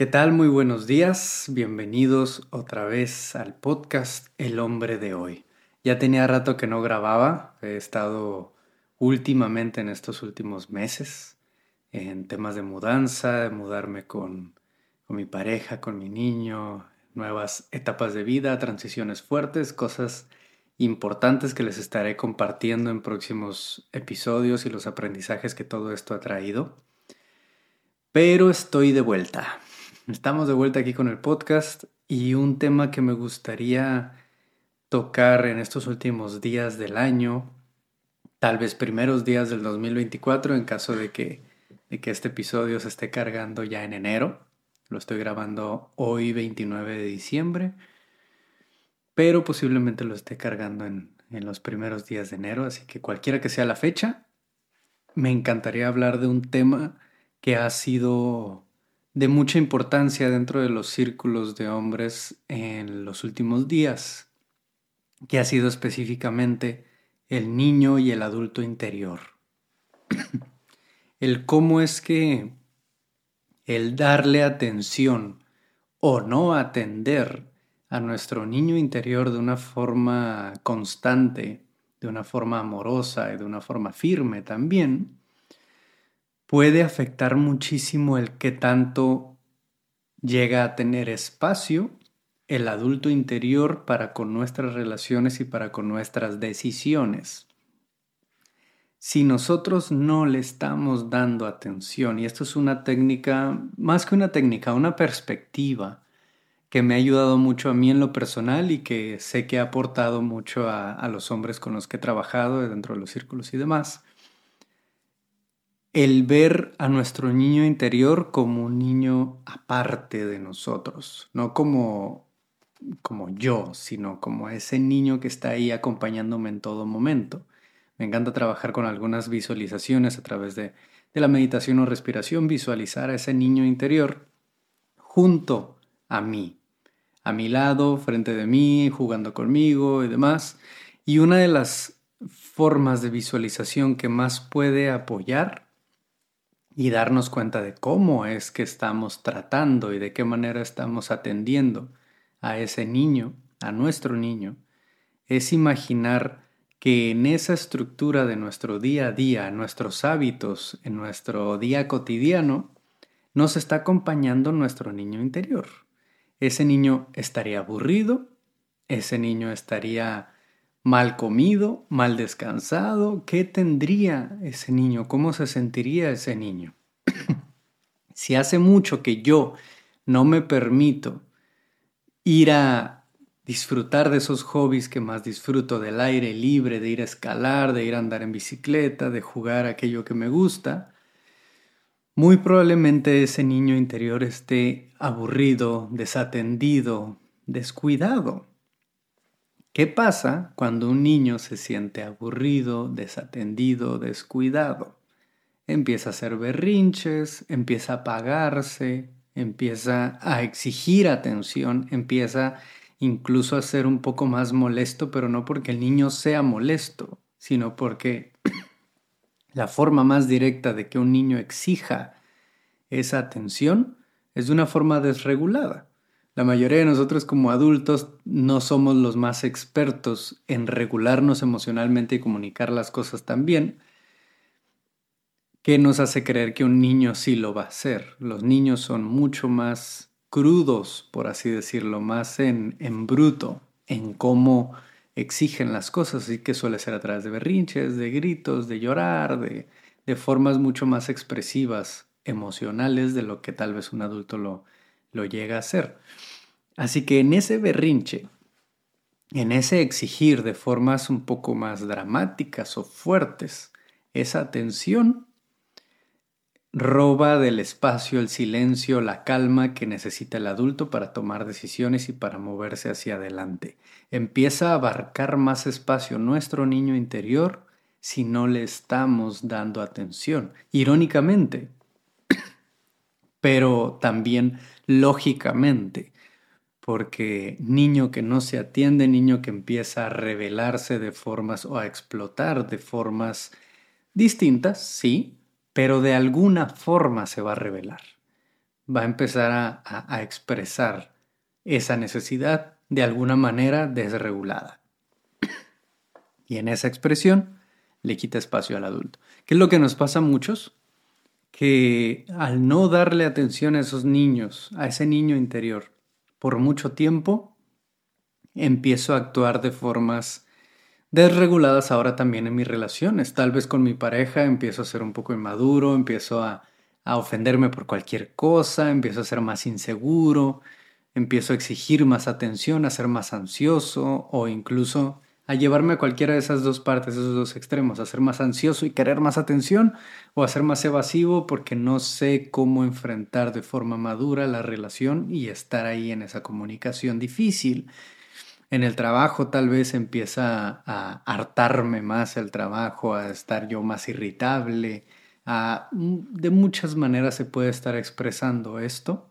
¿Qué tal? Muy buenos días. Bienvenidos otra vez al podcast El hombre de hoy. Ya tenía rato que no grababa. He estado últimamente en estos últimos meses en temas de mudanza, de mudarme con, con mi pareja, con mi niño, nuevas etapas de vida, transiciones fuertes, cosas importantes que les estaré compartiendo en próximos episodios y los aprendizajes que todo esto ha traído. Pero estoy de vuelta. Estamos de vuelta aquí con el podcast y un tema que me gustaría tocar en estos últimos días del año, tal vez primeros días del 2024 en caso de que, de que este episodio se esté cargando ya en enero. Lo estoy grabando hoy 29 de diciembre, pero posiblemente lo esté cargando en, en los primeros días de enero, así que cualquiera que sea la fecha, me encantaría hablar de un tema que ha sido de mucha importancia dentro de los círculos de hombres en los últimos días, que ha sido específicamente el niño y el adulto interior. el cómo es que el darle atención o no atender a nuestro niño interior de una forma constante, de una forma amorosa y de una forma firme también, puede afectar muchísimo el que tanto llega a tener espacio el adulto interior para con nuestras relaciones y para con nuestras decisiones. Si nosotros no le estamos dando atención, y esto es una técnica, más que una técnica, una perspectiva que me ha ayudado mucho a mí en lo personal y que sé que ha aportado mucho a, a los hombres con los que he trabajado dentro de los círculos y demás, el ver a nuestro niño interior como un niño aparte de nosotros, no como, como yo, sino como ese niño que está ahí acompañándome en todo momento. Me encanta trabajar con algunas visualizaciones a través de, de la meditación o respiración, visualizar a ese niño interior junto a mí, a mi lado, frente de mí, jugando conmigo y demás. Y una de las formas de visualización que más puede apoyar y darnos cuenta de cómo es que estamos tratando y de qué manera estamos atendiendo a ese niño, a nuestro niño, es imaginar que en esa estructura de nuestro día a día, en nuestros hábitos, en nuestro día cotidiano, nos está acompañando nuestro niño interior. Ese niño estaría aburrido, ese niño estaría mal comido, mal descansado, ¿qué tendría ese niño? ¿Cómo se sentiría ese niño? si hace mucho que yo no me permito ir a disfrutar de esos hobbies que más disfruto, del aire libre, de ir a escalar, de ir a andar en bicicleta, de jugar aquello que me gusta, muy probablemente ese niño interior esté aburrido, desatendido, descuidado. ¿Qué pasa cuando un niño se siente aburrido, desatendido, descuidado? Empieza a hacer berrinches, empieza a apagarse, empieza a exigir atención, empieza incluso a ser un poco más molesto, pero no porque el niño sea molesto, sino porque la forma más directa de que un niño exija esa atención es de una forma desregulada. La mayoría de nosotros como adultos no somos los más expertos en regularnos emocionalmente y comunicar las cosas tan bien, que nos hace creer que un niño sí lo va a hacer. Los niños son mucho más crudos, por así decirlo, más en, en bruto, en cómo exigen las cosas, así que suele ser a través de berrinches, de gritos, de llorar, de, de formas mucho más expresivas, emocionales de lo que tal vez un adulto lo, lo llega a hacer. Así que en ese berrinche, en ese exigir de formas un poco más dramáticas o fuertes, esa atención roba del espacio el silencio, la calma que necesita el adulto para tomar decisiones y para moverse hacia adelante. Empieza a abarcar más espacio nuestro niño interior si no le estamos dando atención. Irónicamente, pero también lógicamente, porque niño que no se atiende, niño que empieza a rebelarse de formas o a explotar de formas distintas, sí, pero de alguna forma se va a revelar. va a empezar a, a expresar esa necesidad de alguna manera desregulada. Y en esa expresión le quita espacio al adulto. ¿Qué es lo que nos pasa a muchos? Que al no darle atención a esos niños, a ese niño interior, por mucho tiempo, empiezo a actuar de formas desreguladas ahora también en mis relaciones. Tal vez con mi pareja empiezo a ser un poco inmaduro, empiezo a, a ofenderme por cualquier cosa, empiezo a ser más inseguro, empiezo a exigir más atención, a ser más ansioso o incluso a llevarme a cualquiera de esas dos partes, esos dos extremos, a ser más ansioso y querer más atención o a ser más evasivo porque no sé cómo enfrentar de forma madura la relación y estar ahí en esa comunicación difícil. En el trabajo tal vez empieza a hartarme más el trabajo, a estar yo más irritable, a, de muchas maneras se puede estar expresando esto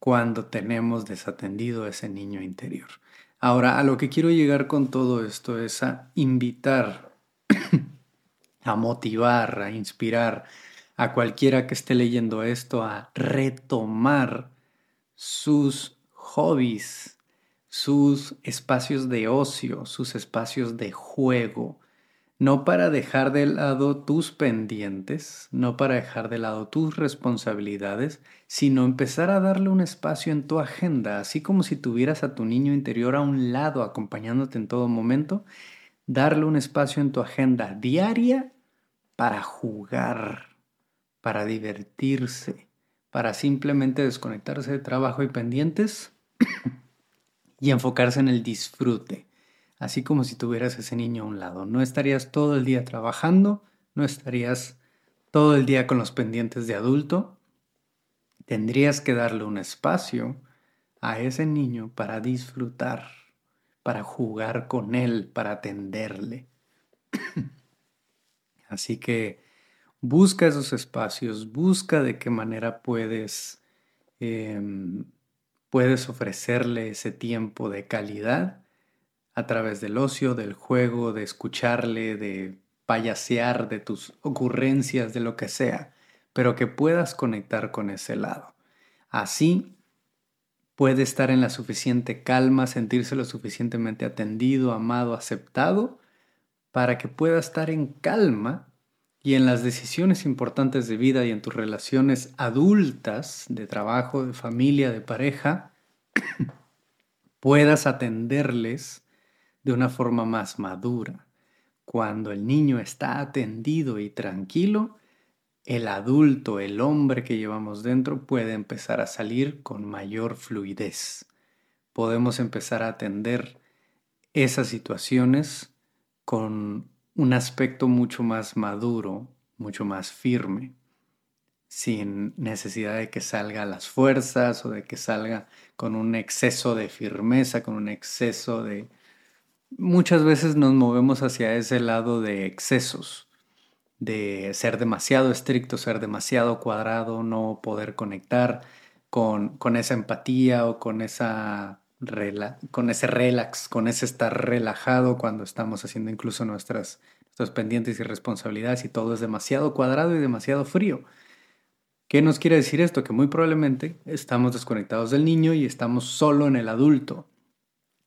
cuando tenemos desatendido ese niño interior. Ahora, a lo que quiero llegar con todo esto es a invitar, a motivar, a inspirar a cualquiera que esté leyendo esto a retomar sus hobbies, sus espacios de ocio, sus espacios de juego, no para dejar de lado tus pendientes, no para dejar de lado tus responsabilidades, sino empezar a darle un espacio en tu agenda, así como si tuvieras a tu niño interior a un lado acompañándote en todo momento, darle un espacio en tu agenda diaria para jugar, para divertirse, para simplemente desconectarse de trabajo y pendientes y enfocarse en el disfrute así como si tuvieras ese niño a un lado. No estarías todo el día trabajando, no estarías todo el día con los pendientes de adulto. Tendrías que darle un espacio a ese niño para disfrutar, para jugar con él, para atenderle. Así que busca esos espacios, busca de qué manera puedes, em, puedes ofrecerle ese tiempo de calidad a través del ocio, del juego, de escucharle, de payasear, de tus ocurrencias, de lo que sea, pero que puedas conectar con ese lado. Así puede estar en la suficiente calma, sentirse lo suficientemente atendido, amado, aceptado, para que pueda estar en calma y en las decisiones importantes de vida y en tus relaciones adultas, de trabajo, de familia, de pareja, puedas atenderles de una forma más madura. Cuando el niño está atendido y tranquilo, el adulto, el hombre que llevamos dentro puede empezar a salir con mayor fluidez. Podemos empezar a atender esas situaciones con un aspecto mucho más maduro, mucho más firme, sin necesidad de que salga las fuerzas o de que salga con un exceso de firmeza, con un exceso de, muchas veces nos movemos hacia ese lado de excesos, de ser demasiado estricto, ser demasiado cuadrado, no poder conectar con, esa empatía o con, esa con ese relax, con ese estar relajado cuando estamos haciendo incluso nuestras, pendientes y responsabilidades y todo es demasiado cuadrado y demasiado frío. ¿Qué nos quiere decir esto? Que muy probablemente estamos desconectados del niño y estamos solo en el adulto.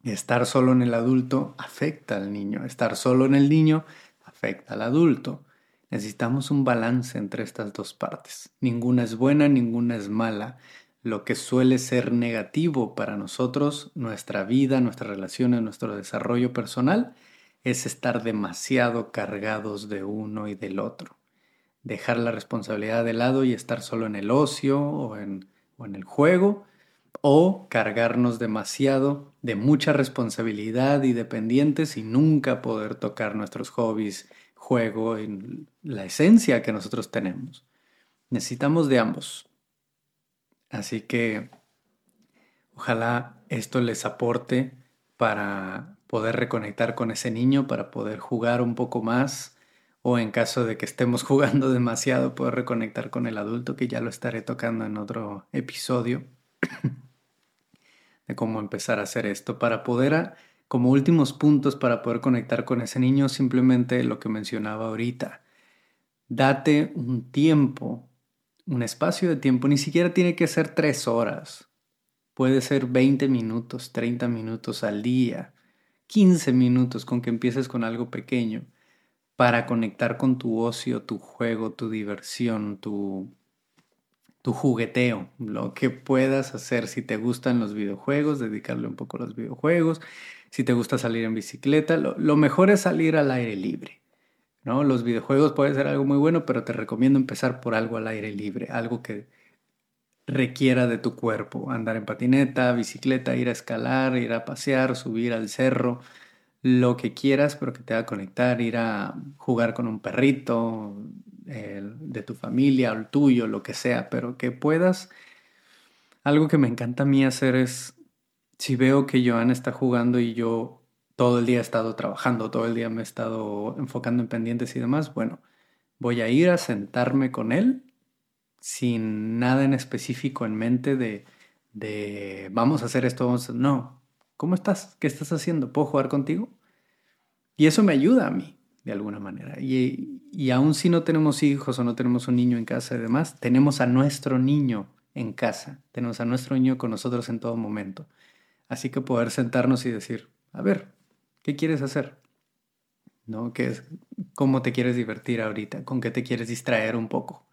Estar solo en el adulto afecta al niño, estar solo en el niño afecta al adulto. Necesitamos un balance entre estas dos partes. Ninguna es buena, ninguna es mala. Lo que suele ser negativo para nosotros, nuestra vida, nuestras relaciones, nuestro desarrollo personal, es estar demasiado cargados de uno y del otro. Dejar la responsabilidad de lado y estar solo en el ocio o en, o en el juego o cargarnos demasiado de mucha responsabilidad y dependientes y nunca poder tocar nuestros hobbies, juego, en la esencia que nosotros tenemos. Necesitamos de ambos. Así que ojalá esto les aporte para poder reconectar con ese niño, para poder jugar un poco más o en caso de que estemos jugando demasiado, poder reconectar con el adulto, que ya lo estaré tocando en otro episodio de cómo empezar a hacer esto. Para poder, como últimos puntos para poder conectar con ese niño, simplemente lo que mencionaba ahorita. Date un tiempo, un espacio de tiempo, ni siquiera tiene que ser tres horas, puede ser 20 minutos, 30 minutos al día, 15 minutos con que empieces con algo pequeño para conectar con tu ocio, tu juego, tu diversión, tu, tu jugueteo, lo que puedas hacer. Si te gustan los videojuegos, dedicarle un poco a los videojuegos. Si te gusta salir en bicicleta, lo, mejor es salir al aire libre. ¿no? Los videojuegos pueden ser algo muy bueno, pero te recomiendo empezar por algo al aire libre, algo que requiera de tu cuerpo. Andar en patineta, bicicleta, ir a escalar, ir a pasear, subir al cerro, lo que quieras, pero que te haga conectar, ir a jugar con un perrito de tu familia o el tuyo, lo que sea, pero que puedas. Algo que me encanta a mí hacer es, si veo que Joan está jugando y yo todo el día he estado trabajando, todo el día me he estado enfocando en pendientes y demás, bueno, voy a ir a sentarme con él sin nada en específico en mente de, de vamos a hacer esto, vamos a... No, ¿cómo estás? ¿Qué estás haciendo? ¿Puedo jugar contigo? Y eso me ayuda a mí, de alguna manera. Y, y aún si no tenemos hijos o no tenemos un niño en casa y demás, tenemos a nuestro niño en casa, tenemos a nuestro niño con nosotros en todo momento. Así que poder sentarnos y decir, a ver, ¿qué quieres hacer? ¿No? ¿Qué es, ¿Cómo te quieres divertir ahorita? ¿Con qué te quieres distraer un poco?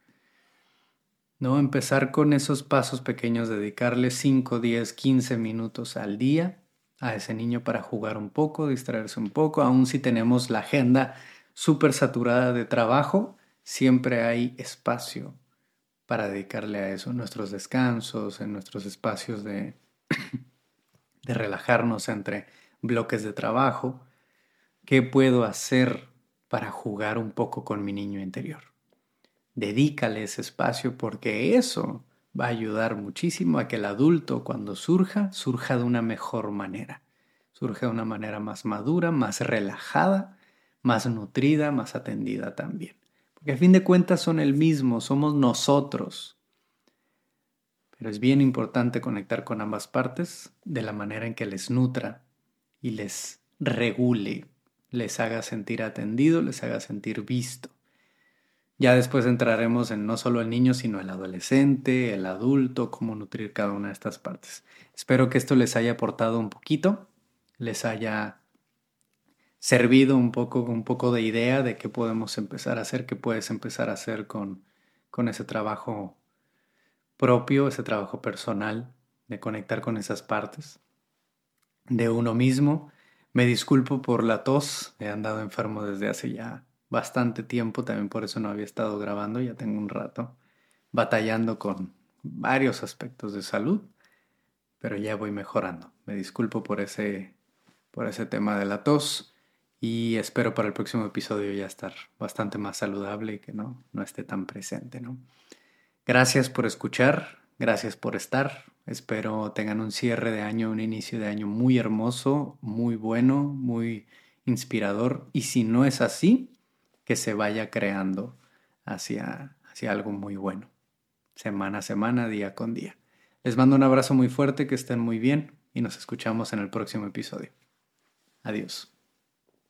¿no? Empezar con esos pasos pequeños, dedicarle 5, 10, 15 minutos al día a ese niño para jugar un poco, distraerse un poco, aun si tenemos la agenda súper saturada de trabajo, siempre hay espacio para dedicarle a eso, en nuestros descansos, en nuestros espacios de, de relajarnos entre bloques de trabajo. ¿Qué puedo hacer para jugar un poco con mi niño interior? Dedícale ese espacio porque eso va a ayudar muchísimo a que el adulto cuando surja, surja de una mejor manera. Surja de una manera más madura, más relajada, más nutrida, más atendida también. Porque a fin de cuentas son el mismo, somos nosotros. Pero es bien importante conectar con ambas partes de la manera en que les nutra y les regule, les haga sentir atendido, les haga sentir visto. Ya después entraremos en no solo el niño, sino el adolescente, el adulto, cómo nutrir cada una de estas partes. Espero que esto les haya aportado un poquito, les haya servido un poco, un poco de idea de qué podemos empezar a hacer, qué puedes empezar a hacer con, con ese trabajo propio, ese trabajo personal, de conectar con esas partes de uno mismo. Me disculpo por la tos, he andado enfermo desde hace ya bastante tiempo, también por eso no había estado grabando, ya tengo un rato batallando con varios aspectos de salud, pero ya voy mejorando. Me disculpo por ese, por ese tema de la tos y espero para el próximo episodio ya estar bastante más saludable y que no, no esté tan presente. ¿no? Gracias por escuchar, gracias por estar. Espero tengan un cierre de año, un inicio de año muy hermoso, muy bueno, muy inspirador. Y si no es así, que se vaya creando hacia, hacia algo muy bueno, semana a semana, día con día. Les mando un abrazo muy fuerte, que estén muy bien y nos escuchamos en el próximo episodio. Adiós.